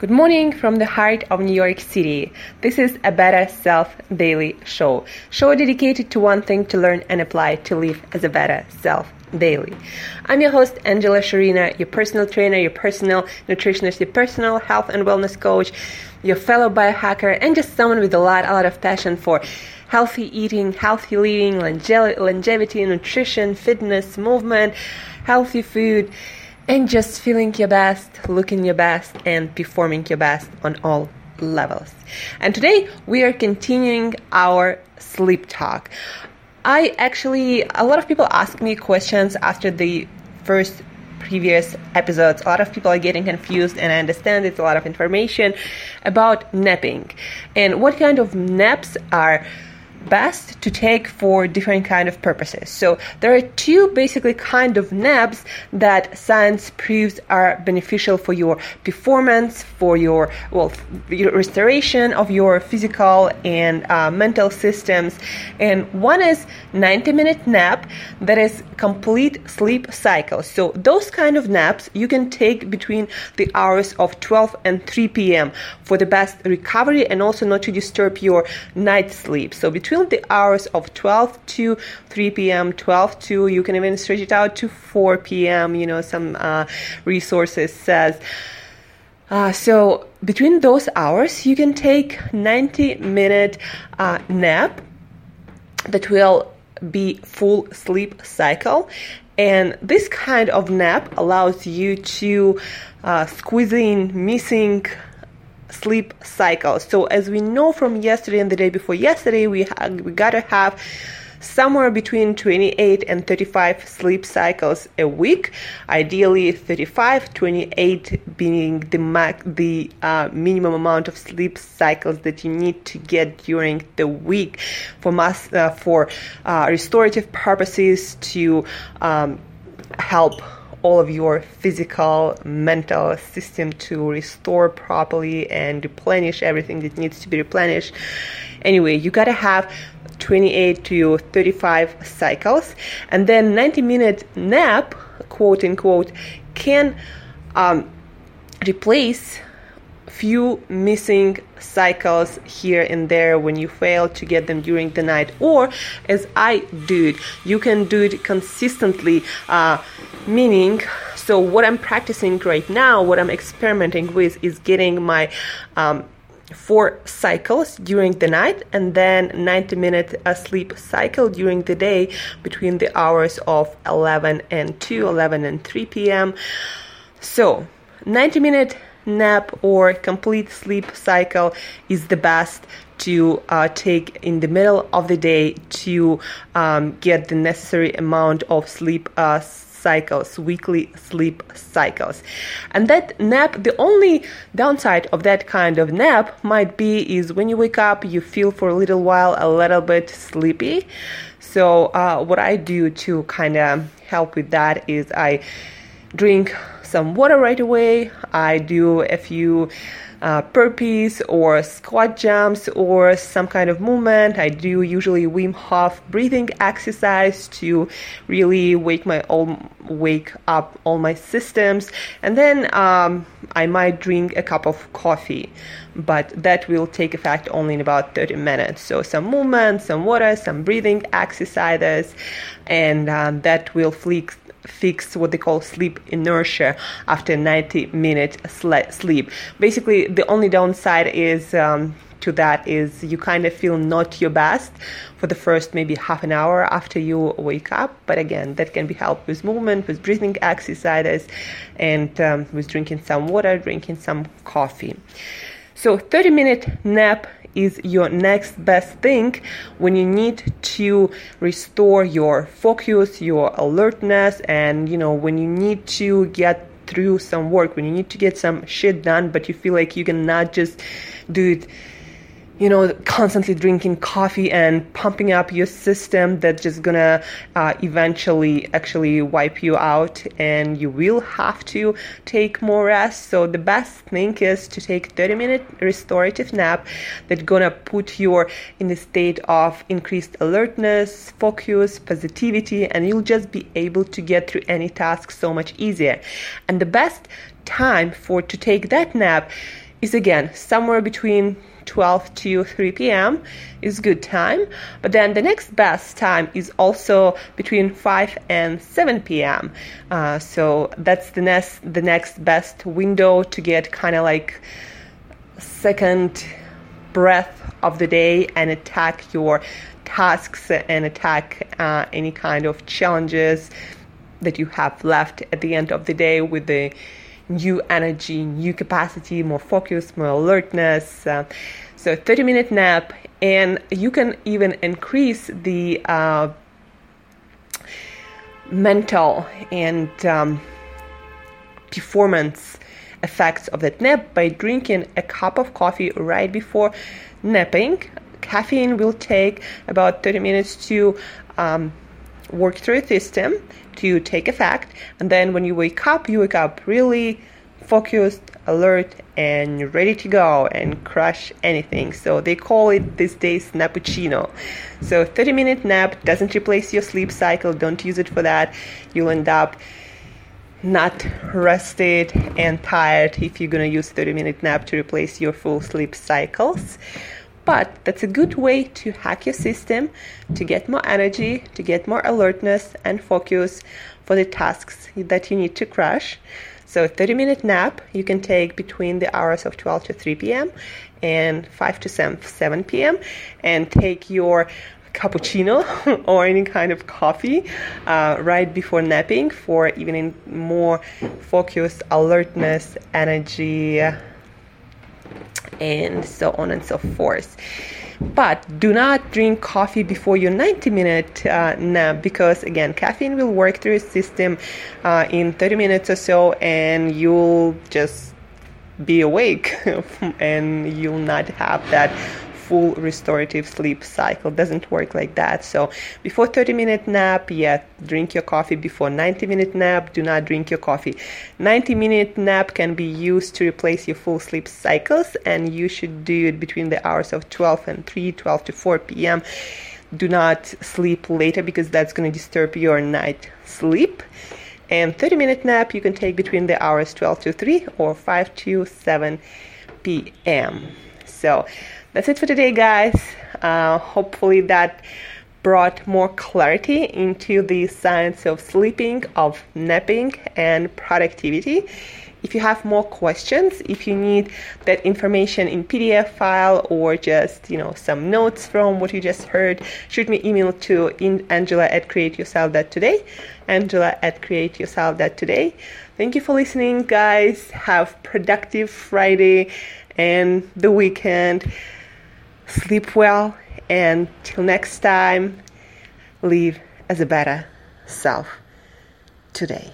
Good morning from the heart of New York City. This is a Better Self Daily Show. Show dedicated to one thing to learn and apply to live as a better self daily. I'm your host, Angela Shurina, your personal trainer, your personal nutritionist, your personal health and wellness coach, your fellow biohacker, and just someone with a lot, a lot of passion for healthy eating, healthy living, longevity, nutrition, fitness, movement, healthy food and just feeling your best, looking your best, and performing your best on all levels. And today we are continuing our sleep talk. I actually, a lot of people ask me questions after the first previous episodes. A lot of people are getting confused, and I understand it's a lot of information about napping and what kind of naps are best to take for different kind of purposes. So there are two basically kind of naps that science proves are beneficial for your performance, for your well your restoration of your physical and uh, mental systems. And one is 90 minute nap that is complete sleep cycle. So those kind of naps you can take between the hours of 12 and 3 p.m. for the best recovery and also not to disturb your night sleep. So between between the hours of 12 to 3 p.m., 12 to, you can even stretch it out to 4 p.m., you know, some uh, resources says. Uh, so between those hours, you can take 90 minute uh, nap that will be full sleep cycle and this kind of nap allows you to uh, squeeze in missing sleep cycle. So as we know from yesterday and the day before yesterday, we ha- we gotta have somewhere between 28 and 35 sleep cycles a week ideally 35 28 being the max the uh, minimum amount of sleep cycles that you need to get during the week for mass uh, for uh, restorative purposes to um, help all of your physical, mental system to restore properly and replenish everything that needs to be replenished. Anyway, you gotta have 28 to 35 cycles, and then 90 minute nap, quote unquote, can um, replace few missing cycles here and there when you fail to get them during the night. Or as i do it you can do it consistently uh, meaning so what i'm practicing right now what i'm experimenting with is getting my um, four cycles during the night and then 90 minute sleep cycle during the day between the hours of 11 and 2 11 and 3 p.m so 90 minute nap or complete sleep cycle is the best to uh, take in the middle of the day to um, get the necessary amount of sleep uh, cycles, weekly sleep cycles. And that nap, the only downside of that kind of nap might be is when you wake up, you feel for a little while a little bit sleepy. So, uh, what I do to kind of help with that is I drink some water right away. I do a few uh, burpees or squat jumps or some kind of movement. I do usually Wim Hof breathing exercise to really wake my all wake up all my systems, and then um, I might drink a cup of coffee, but that will take effect only in about 30 minutes. So some movement, some water, some breathing exercises, and um, that will fleek fix what they call sleep inertia after 90 minute sleep. Basically, the only downside is um, to that is you kind of feel not your best for the first maybe half an hour after you wake up. But again, that can be helped with movement, with breathing exercises, and um, with drinking some water, drinking some coffee. So 30 minute nap is your next best thing when you need to restore your focus, your alertness, and you know, when you need to get through some work, when you need to get some shit done, but you feel like you cannot just do it you know, constantly drinking coffee and pumping up your system that's just gonna uh, eventually actually wipe you out and you will have to take more rest. So the best thing is to take 30 minute restorative nap that's gonna put you in a state of increased alertness, focus, positivity, and you'll just be able to get through any task so much easier. And the best time for to take that nap is again somewhere between 12 to 3 p.m. is good time. But then the next best time is also between 5 and 7 p.m. Uh, so that's the next the next best window to get kind of like second breath of the day and attack your tasks and attack uh, any kind of challenges that you have left at the end of the day with the new energy, new capacity, more focus, more alertness. Uh, so 30 minute nap, and you can even increase the uh, mental and um, performance effects of that nap by drinking a cup of coffee right before napping. Caffeine will take about 30 minutes to um, work through a system to take effect, and then when you wake up, you wake up really focused, alert, and ready to go and crush anything. So they call it these days nappuccino. So 30 minute nap doesn't replace your sleep cycle. Don't use it for that. You'll end up not rested and tired if you're going to use 30 minute nap to replace your full sleep cycles but that's a good way to hack your system to get more energy to get more alertness and focus for the tasks that you need to crush. So a 30 minute nap you can take between the hours of 12 to 3 p.m and 5 to 7 p.m and take your cappuccino or any kind of coffee uh, right before napping for even more focus, alertness, energy, and so on and so forth. But do not drink coffee before your 90 minute uh, nap because, again, caffeine will work through your system uh, in 30 minutes or so, and you'll just be awake and you'll not have that full restorative sleep cycle. Doesn't work like that. So before 30 minute nap yeah drink your coffee. Before 90 minute nap do not drink your coffee. 90 minute nap can be used to replace your full sleep cycles and you should do it between the hours of 12 and 3 12 to 4 p.m do not sleep later because that's going to disturb your night sleep. And 30 minute nap you can take between the hours 12 to 3 or 5 to 7 p.m so that's it for today, guys. Uh, hopefully, that brought more clarity into the science of sleeping, of napping, and productivity. If you have more questions, if you need that information in PDF file or just you know some notes from what you just heard, shoot me email to Angela at createyourself.today. Angela at createyourself.today. Thank you for listening, guys. Have productive Friday and the weekend sleep well, and till next time, live as a better self today.